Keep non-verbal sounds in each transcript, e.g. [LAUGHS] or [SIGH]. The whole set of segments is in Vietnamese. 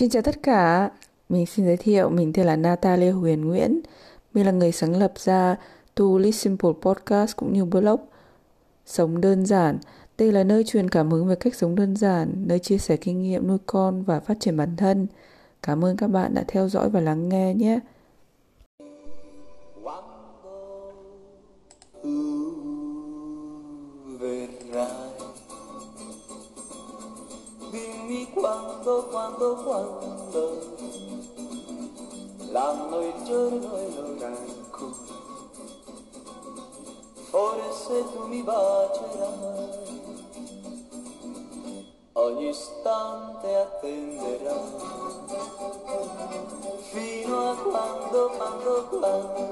Xin chào tất cả, mình xin giới thiệu mình tên là Natalia Huyền Nguyễn. Mình là người sáng lập ra To Live Simple Podcast cũng như blog Sống đơn giản. Đây là nơi truyền cảm hứng về cách sống đơn giản, nơi chia sẻ kinh nghiệm nuôi con và phát triển bản thân. Cảm ơn các bạn đã theo dõi và lắng nghe nhé. Quando, quando, l'anno, il giorno e l'ora ancora. Forse tu mi bacerai, ogni istante attenderai, fino a quando, quando, quando.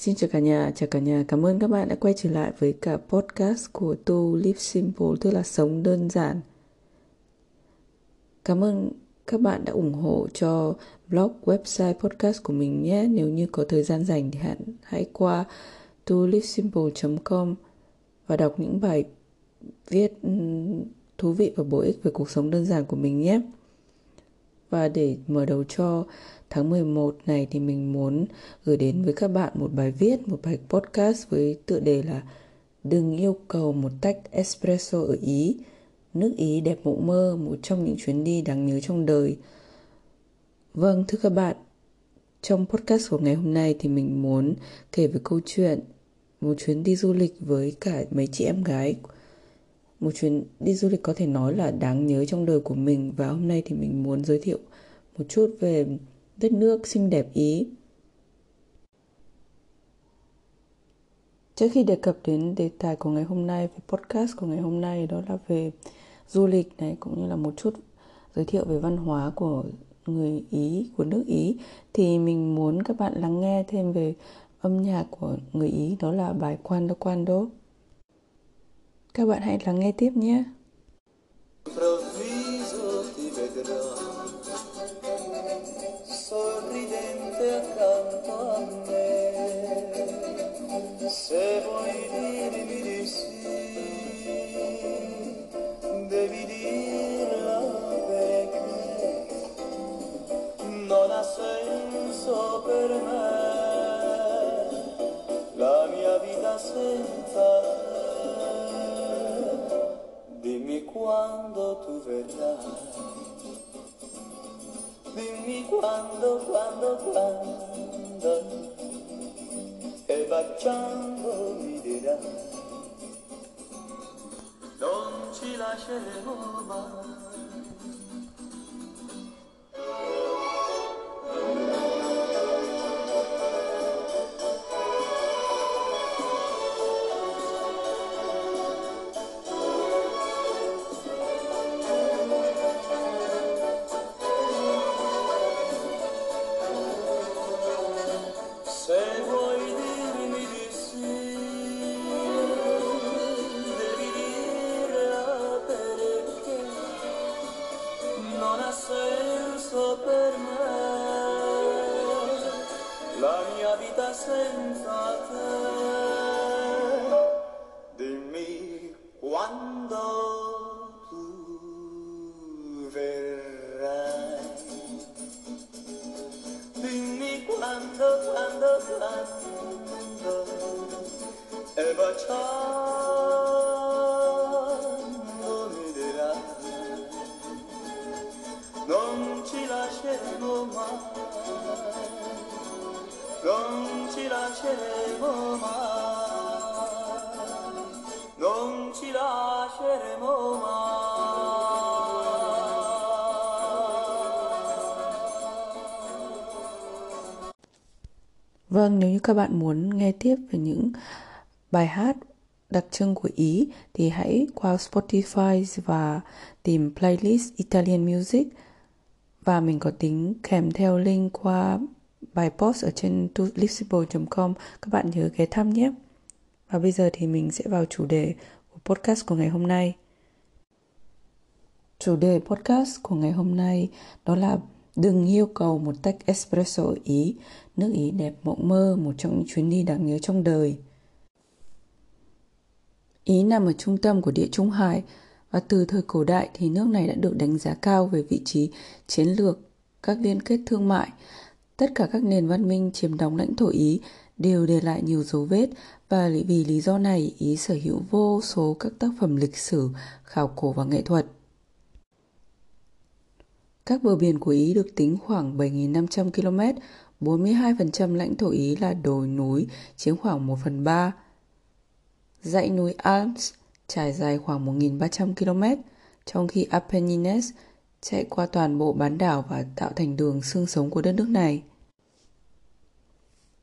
Xin chào cả nhà, chào cả nhà. Cảm ơn các bạn đã quay trở lại với cả podcast của Tu Live Simple, tức là sống đơn giản. Cảm ơn các bạn đã ủng hộ cho blog, website, podcast của mình nhé. Nếu như có thời gian dành thì hãy, hãy qua tolivesimple.com và đọc những bài viết ừ, thú vị và bổ ích về cuộc sống đơn giản của mình nhé. Và để mở đầu cho tháng 11 này thì mình muốn gửi đến với các bạn một bài viết, một bài podcast với tựa đề là Đừng yêu cầu một tách espresso ở Ý. Nước Ý đẹp mộng mơ, một trong những chuyến đi đáng nhớ trong đời. Vâng, thưa các bạn, trong podcast của ngày hôm nay thì mình muốn kể về câu chuyện một chuyến đi du lịch với cả mấy chị em gái một chuyến đi du lịch có thể nói là đáng nhớ trong đời của mình và hôm nay thì mình muốn giới thiệu một chút về đất nước xinh đẹp Ý. Trước khi đề cập đến đề tài của ngày hôm nay, về podcast của ngày hôm nay đó là về du lịch này cũng như là một chút giới thiệu về văn hóa của người Ý, của nước Ý thì mình muốn các bạn lắng nghe thêm về âm nhạc của người Ý đó là bài Quando Quando. Các bạn hãy lắng nghe tiếp nhé. Per me la mia vita senza quando tu verrai, dimmi quando, quando, quando. E baciando mi dirà non ci lasceremo mai mia vita senza te. Dimmi quando tu verrai. Dimmi quando, quando, quando. quando. E baciare. Non ci lasceremo mai, non ci lasceremo mai. Vâng, nếu như các bạn muốn nghe tiếp về những bài hát đặc trưng của Ý thì hãy qua Spotify và tìm playlist Italian Music và mình có tính kèm theo link qua bài post ở trên tulipsible.com các bạn nhớ ghé thăm nhé. Và bây giờ thì mình sẽ vào chủ đề của podcast của ngày hôm nay. Chủ đề podcast của ngày hôm nay đó là đừng yêu cầu một tách espresso Ý. Nước Ý đẹp mộng mơ một trong những chuyến đi đáng nhớ trong đời. Ý nằm ở trung tâm của địa Trung Hải Và từ thời cổ đại thì nước này đã được đánh giá cao về vị trí chiến lược, các liên kết thương mại. Tất cả các nền văn minh chiếm đóng lãnh thổ Ý đều để lại nhiều dấu vết và vì lý do này Ý sở hữu vô số các tác phẩm lịch sử, khảo cổ và nghệ thuật. Các bờ biển của Ý được tính khoảng 7.500 km, 42% lãnh thổ Ý là đồi núi, chiếm khoảng 1 phần 3. Dãy núi Alps trải dài khoảng 1.300 km, trong khi Apennines chạy qua toàn bộ bán đảo và tạo thành đường xương sống của đất nước này.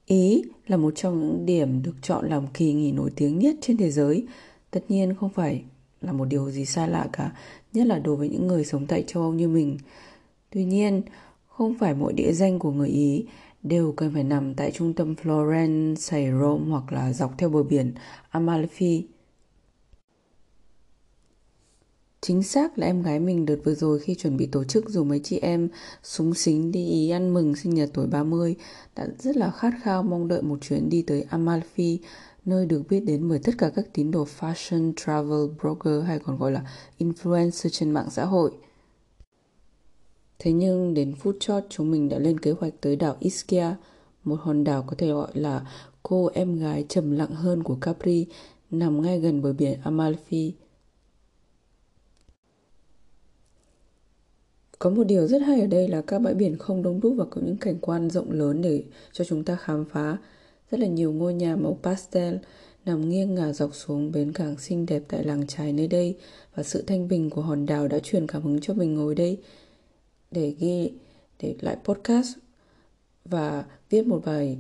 Ý là một trong những điểm được chọn làm kỳ nghỉ nổi tiếng nhất trên thế giới. Tất nhiên không phải là một điều gì xa lạ cả, nhất là đối với những người sống tại châu Âu như mình. Tuy nhiên, không phải mỗi địa danh của người Ý đều cần phải nằm tại trung tâm Florence hay Rome hoặc là dọc theo bờ biển Amalfi. Chính xác là em gái mình đợt vừa rồi khi chuẩn bị tổ chức dù mấy chị em súng xính đi Ý ăn mừng sinh nhật tuổi 30 đã rất là khát khao mong đợi một chuyến đi tới Amalfi, nơi được biết đến bởi tất cả các tín đồ fashion, travel, broker hay còn gọi là influencer trên mạng xã hội. Thế nhưng đến phút chót chúng mình đã lên kế hoạch tới đảo Ischia, một hòn đảo có thể gọi là cô em gái trầm lặng hơn của Capri, nằm ngay gần bờ biển Amalfi. Có một điều rất hay ở đây là các bãi biển không đông đúc và có những cảnh quan rộng lớn để cho chúng ta khám phá. Rất là nhiều ngôi nhà màu pastel nằm nghiêng ngả dọc xuống bến cảng xinh đẹp tại làng trài nơi đây và sự thanh bình của hòn đảo đã truyền cảm hứng cho mình ngồi đây để ghi, để lại podcast và viết một bài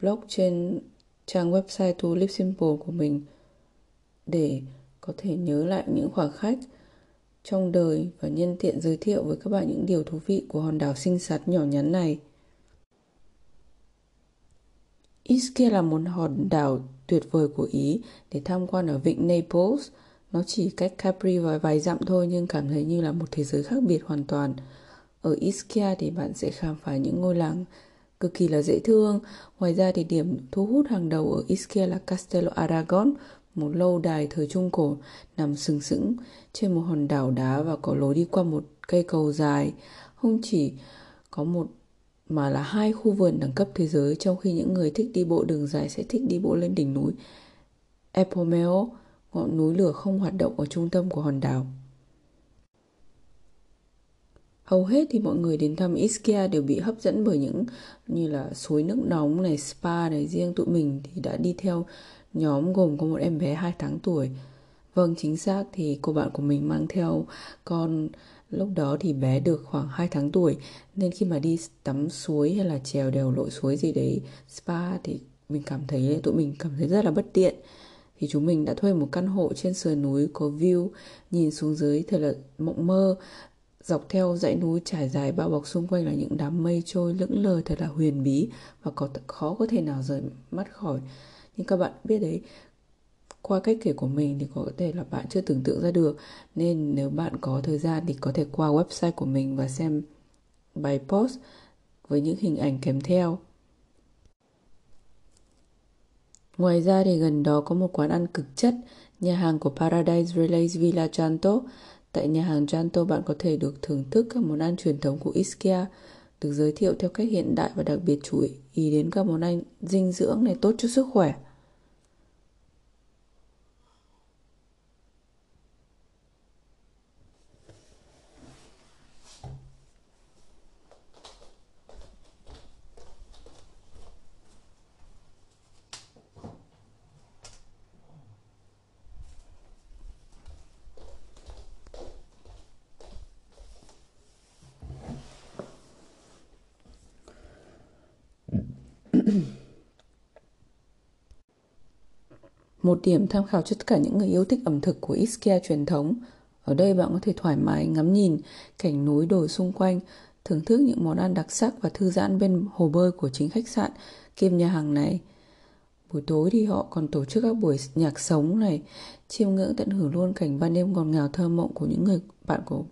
blog trên trang website To Live Simple của mình để có thể nhớ lại những khoảng khách trong đời và nhân tiện giới thiệu với các bạn những điều thú vị của hòn đảo xinh xắn nhỏ nhắn này. Ischia là một hòn đảo tuyệt vời của Ý để tham quan ở vịnh Naples. Nó chỉ cách Capri vài vài dặm thôi nhưng cảm thấy như là một thế giới khác biệt hoàn toàn. Ở Ischia thì bạn sẽ khám phá những ngôi làng cực kỳ là dễ thương. Ngoài ra thì điểm thu hút hàng đầu ở Ischia là Castello Aragon, một lâu đài thời Trung Cổ nằm sừng sững trên một hòn đảo đá và có lối đi qua một cây cầu dài. Không chỉ có một mà là hai khu vườn đẳng cấp thế giới trong khi những người thích đi bộ đường dài sẽ thích đi bộ lên đỉnh núi Epomeo, ngọn núi lửa không hoạt động ở trung tâm của hòn đảo. Hầu hết thì mọi người đến thăm Ischia đều bị hấp dẫn bởi những như là suối nước nóng này, spa này, riêng tụi mình thì đã đi theo nhóm gồm có một em bé 2 tháng tuổi. Vâng, chính xác thì cô bạn của mình mang theo con. Lúc đó thì bé được khoảng 2 tháng tuổi nên khi mà đi tắm suối hay là trèo đèo lội suối gì đấy spa thì mình cảm thấy tụi mình cảm thấy rất là bất tiện. Thì chúng mình đã thuê một căn hộ trên sườn núi có view nhìn xuống dưới thật là mộng mơ dọc theo dãy núi trải dài bao bọc xung quanh là những đám mây trôi lững lờ thật là huyền bí và có khó có thể nào rời mắt khỏi nhưng các bạn biết đấy qua cách kể của mình thì có thể là bạn chưa tưởng tượng ra được. Nên nếu bạn có thời gian thì có thể qua website của mình và xem bài post với những hình ảnh kèm theo. Ngoài ra thì gần đó có một quán ăn cực chất, nhà hàng của Paradise Relays Villa Chanto. Tại nhà hàng Chanto bạn có thể được thưởng thức các món ăn truyền thống của Ischia, được giới thiệu theo cách hiện đại và đặc biệt chú ý đến các món ăn dinh dưỡng này tốt cho sức khỏe. [CLEARS THROAT] Một điểm tham khảo cho tất cả những người yêu thích ẩm thực của Ischia truyền thống. Ở đây bạn có thể thoải mái ngắm nhìn cảnh núi đồi xung quanh, thưởng thức những món ăn đặc sắc và thư giãn bên hồ bơi của chính khách sạn kiêm nhà hàng này. Buổi tối thì họ còn tổ chức các buổi nhạc sống này, chiêm ngưỡng tận hưởng luôn cảnh ban đêm ngọt ngào thơ mộng của những người bạn của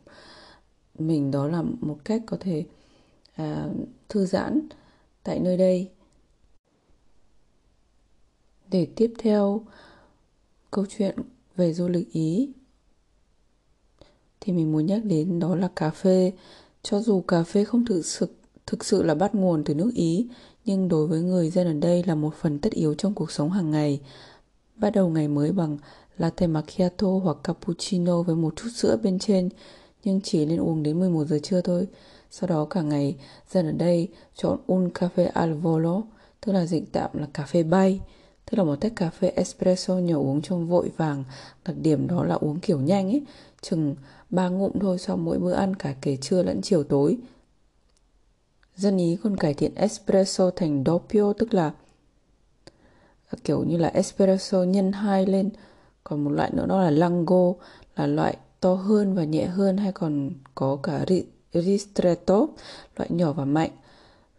mình đó là một cách có thể à, thư giãn tại nơi đây để tiếp theo câu chuyện về du lịch Ý. thì mình muốn nhắc đến đó là cà phê. Cho dù cà phê không thực sự thực sự là bắt nguồn từ nước Ý, nhưng đối với người dân ở đây là một phần tất yếu trong cuộc sống hàng ngày. Bắt đầu ngày mới bằng latte macchiato hoặc cappuccino với một chút sữa bên trên, nhưng chỉ nên uống đến 11 giờ trưa thôi. Sau đó cả ngày, dân ở đây chọn un café al volo, tức là dịch tạm là cà phê bay, tức là một tách cà phê espresso nhỏ uống trong vội vàng. Đặc điểm đó là uống kiểu nhanh ấy, chừng ba ngụm thôi sau mỗi bữa ăn cả kể trưa lẫn chiều tối. Dân Ý còn cải thiện espresso thành doppio tức là kiểu như là espresso nhân hai lên. Còn một loại nữa đó là lango là loại to hơn và nhẹ hơn hay còn có cả ristretto loại nhỏ và mạnh.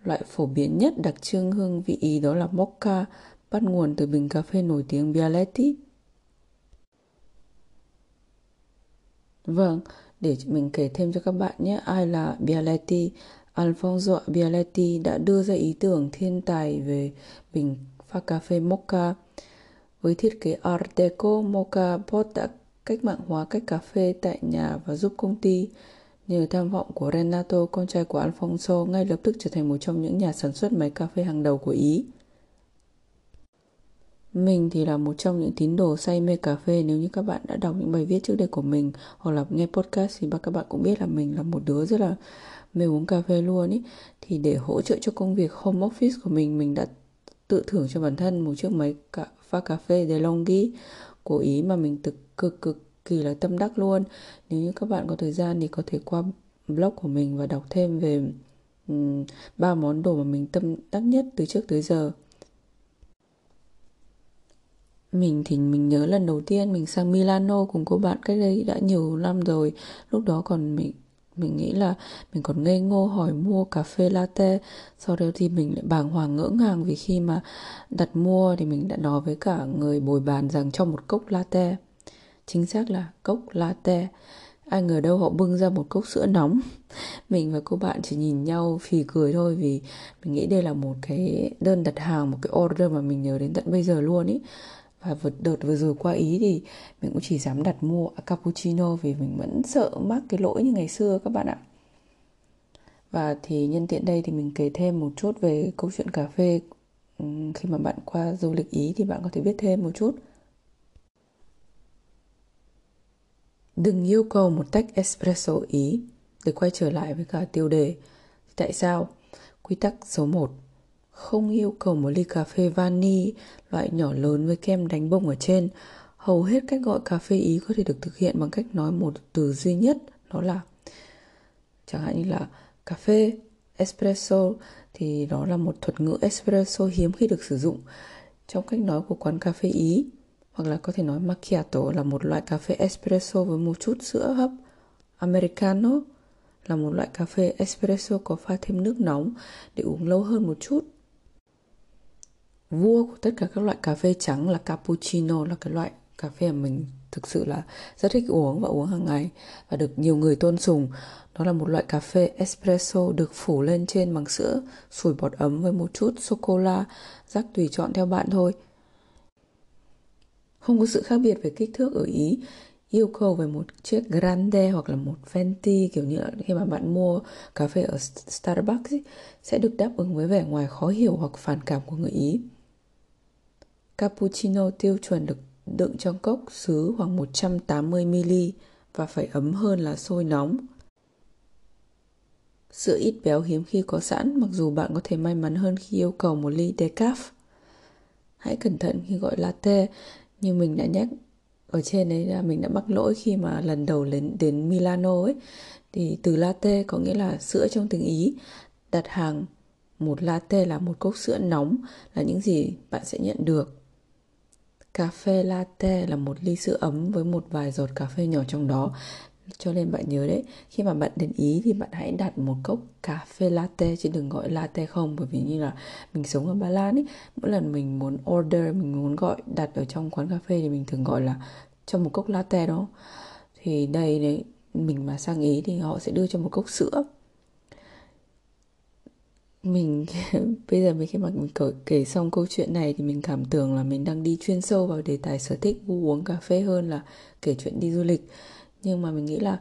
Loại phổ biến nhất đặc trưng hương vị Ý đó là mocha bắt nguồn từ bình cà phê nổi tiếng Bialetti. Vâng, để mình kể thêm cho các bạn nhé, ai là Bialetti? Alfonso Bialetti đã đưa ra ý tưởng thiên tài về bình pha cà phê mocha. Với thiết kế Art Deco, Mocha Pot đã cách mạng hóa cách cà phê tại nhà và giúp công ty. Nhờ tham vọng của Renato, con trai của Alfonso, ngay lập tức trở thành một trong những nhà sản xuất máy cà phê hàng đầu của Ý. Mình thì là một trong những tín đồ say mê cà phê. Nếu như các bạn đã đọc những bài viết trước đây của mình Hoặc là nghe podcast thì các bạn cũng biết là mình là một đứa rất là mê uống cà phê luôn ý. Thì để hỗ trợ cho công việc home office của mình Mình đã tự thưởng cho bản thân một chiếc máy cà, pha cà phê DeLonghi của Ý mà mình cực cực cực kỳ là tâm đắc luôn. Nếu như các bạn có thời gian thì có thể qua blog của mình và đọc thêm về ba um, món đồ mà mình tâm đắc nhất từ trước tới giờ mình thì mình nhớ lần đầu tiên mình sang Milano cùng cô bạn cách đây đã nhiều năm rồi. Lúc đó còn mình mình nghĩ là mình còn ngây ngô hỏi mua cà phê latte. Sau đó thì mình lại bàng hoàng ngỡ ngàng vì khi mà đặt mua thì mình đã nói với cả người bồi bàn rằng cho một cốc latte. Chính xác là cốc latte. Ai ngờ đâu họ bưng ra một cốc sữa nóng. [LAUGHS] Mình và cô bạn chỉ nhìn nhau phì cười thôi vì mình nghĩ đây là một cái đơn đặt hàng, một cái order mà mình nhớ đến tận bây giờ luôn ý và vượt đợt vừa rồi qua ý thì mình cũng chỉ dám đặt mua cappuccino vì mình vẫn sợ mắc cái lỗi như ngày xưa các bạn ạ. Và thì nhân tiện đây thì mình kể thêm một chút về câu chuyện cà phê. Khi mà bạn qua du lịch ý thì bạn có thể biết thêm một chút. Đừng yêu cầu một tách espresso ý để quay trở lại với cả tiêu đề. Tại sao? Quy tắc số 1 không yêu cầu một ly cà phê vani loại nhỏ lớn với kem đánh bông ở trên. Hầu hết cách gọi cà phê Ý có thể được thực hiện bằng cách nói một từ duy nhất, đó là chẳng hạn như là cà phê, espresso thì đó là một thuật ngữ espresso hiếm khi được sử dụng trong cách nói của quán cà phê Ý hoặc là có thể nói macchiato là một loại cà phê espresso với một chút sữa hấp americano là một loại cà phê espresso có pha thêm nước nóng để uống lâu hơn một chút vua của tất cả các loại cà phê trắng là cappuccino là cái loại cà phê mà mình thực sự là rất thích uống và uống hàng ngày và được nhiều người tôn sùng. Đó là một loại cà phê espresso được phủ lên trên bằng sữa sủi bọt ấm với một chút sô cô la rắc tùy chọn theo bạn thôi. Không có sự khác biệt về kích thước ở ý. Yêu cầu về một chiếc grande hoặc là một venti kiểu như khi mà bạn mua cà phê ở Starbucks ấy, sẽ được đáp ứng với vẻ ngoài khó hiểu hoặc phản cảm của người Ý. Cappuccino tiêu chuẩn được đựng trong cốc sứ khoảng 180ml và phải ấm hơn là sôi nóng. Sữa ít béo hiếm khi có sẵn, mặc dù bạn có thể may mắn hơn khi yêu cầu một ly decaf. Hãy cẩn thận khi gọi latte, như mình đã nhắc ở trên đấy là mình đã mắc lỗi khi mà lần đầu đến đến Milano ấy thì từ latte có nghĩa là sữa trong tiếng Ý đặt hàng một latte là một cốc sữa nóng là những gì bạn sẽ nhận được Cà phê latte là một ly sữa ấm với một vài giọt cà phê nhỏ trong đó. Cho nên bạn nhớ đấy, khi mà bạn đến Ý thì bạn hãy đặt một cốc cà phê latte chứ đừng gọi latte không bởi vì như là mình sống ở Ba Lan ấy, mỗi lần mình muốn order, mình muốn gọi đặt ở trong quán cà phê thì mình thường gọi là cho một cốc latte đó. Thì đây đấy mình mà sang Ý thì họ sẽ đưa cho một cốc sữa mình [LAUGHS] bây giờ mình khi mà mình kể, kể xong câu chuyện này thì mình cảm tưởng là mình đang đi chuyên sâu vào đề tài sở thích uống cà phê hơn là kể chuyện đi du lịch nhưng mà mình nghĩ là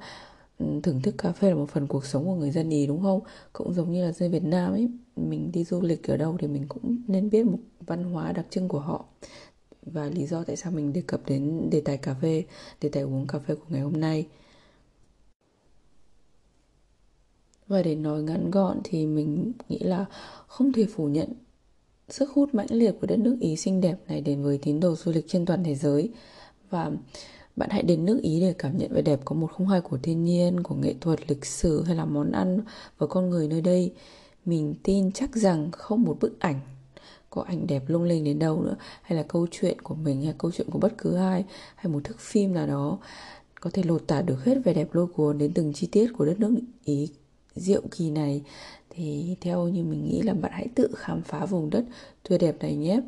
thưởng thức cà phê là một phần cuộc sống của người dân Ý đúng không? Cũng giống như là dân Việt Nam ấy, mình đi du lịch ở đâu thì mình cũng nên biết một văn hóa đặc trưng của họ. Và lý do tại sao mình đề cập đến đề tài cà phê, đề tài uống cà phê của ngày hôm nay. Và để nói ngắn gọn thì mình nghĩ là không thể phủ nhận sức hút mãnh liệt của đất nước Ý xinh đẹp này đến với tín đồ du lịch trên toàn thế giới. Và bạn hãy đến nước Ý để cảm nhận vẻ đẹp có một không hai của thiên nhiên, của nghệ thuật, lịch sử hay là món ăn và con người nơi đây. Mình tin chắc rằng không một bức ảnh có ảnh đẹp lung linh đến đâu nữa hay là câu chuyện của mình hay câu chuyện của bất cứ ai hay một thước phim nào đó có thể lột tả được hết vẻ đẹp lôi cuốn đến từng chi tiết của đất nước Ý diệu kỳ này. Thì theo như mình nghĩ là bạn hãy tự khám phá vùng đất tuyệt đẹp này nhé.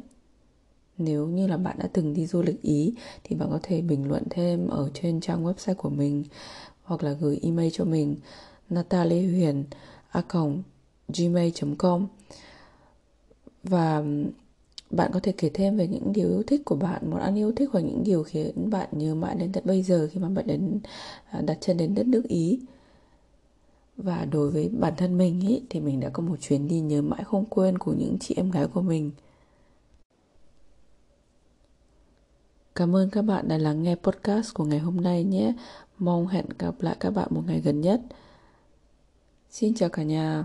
Nếu như là bạn đã từng đi du lịch Ý, thì bạn có thể bình luận thêm ở trên trang website của mình, hoặc là gửi email cho mình natalie huyền a gmail.com và bạn có thể kể thêm về những điều yêu thích của bạn, món ăn yêu thích hoặc những điều khiến bạn nhớ mãi đến tận bây giờ khi mà bạn đến à, đặt chân đến đất nước Ý và đối với bản thân mình ý, thì mình đã có một chuyến đi nhớ mãi không quên của những chị em gái của mình Cảm ơn các bạn đã lắng nghe podcast của ngày hôm nay nhé. Mong hẹn gặp lại các bạn một ngày gần nhất. Xin chào cả nhà.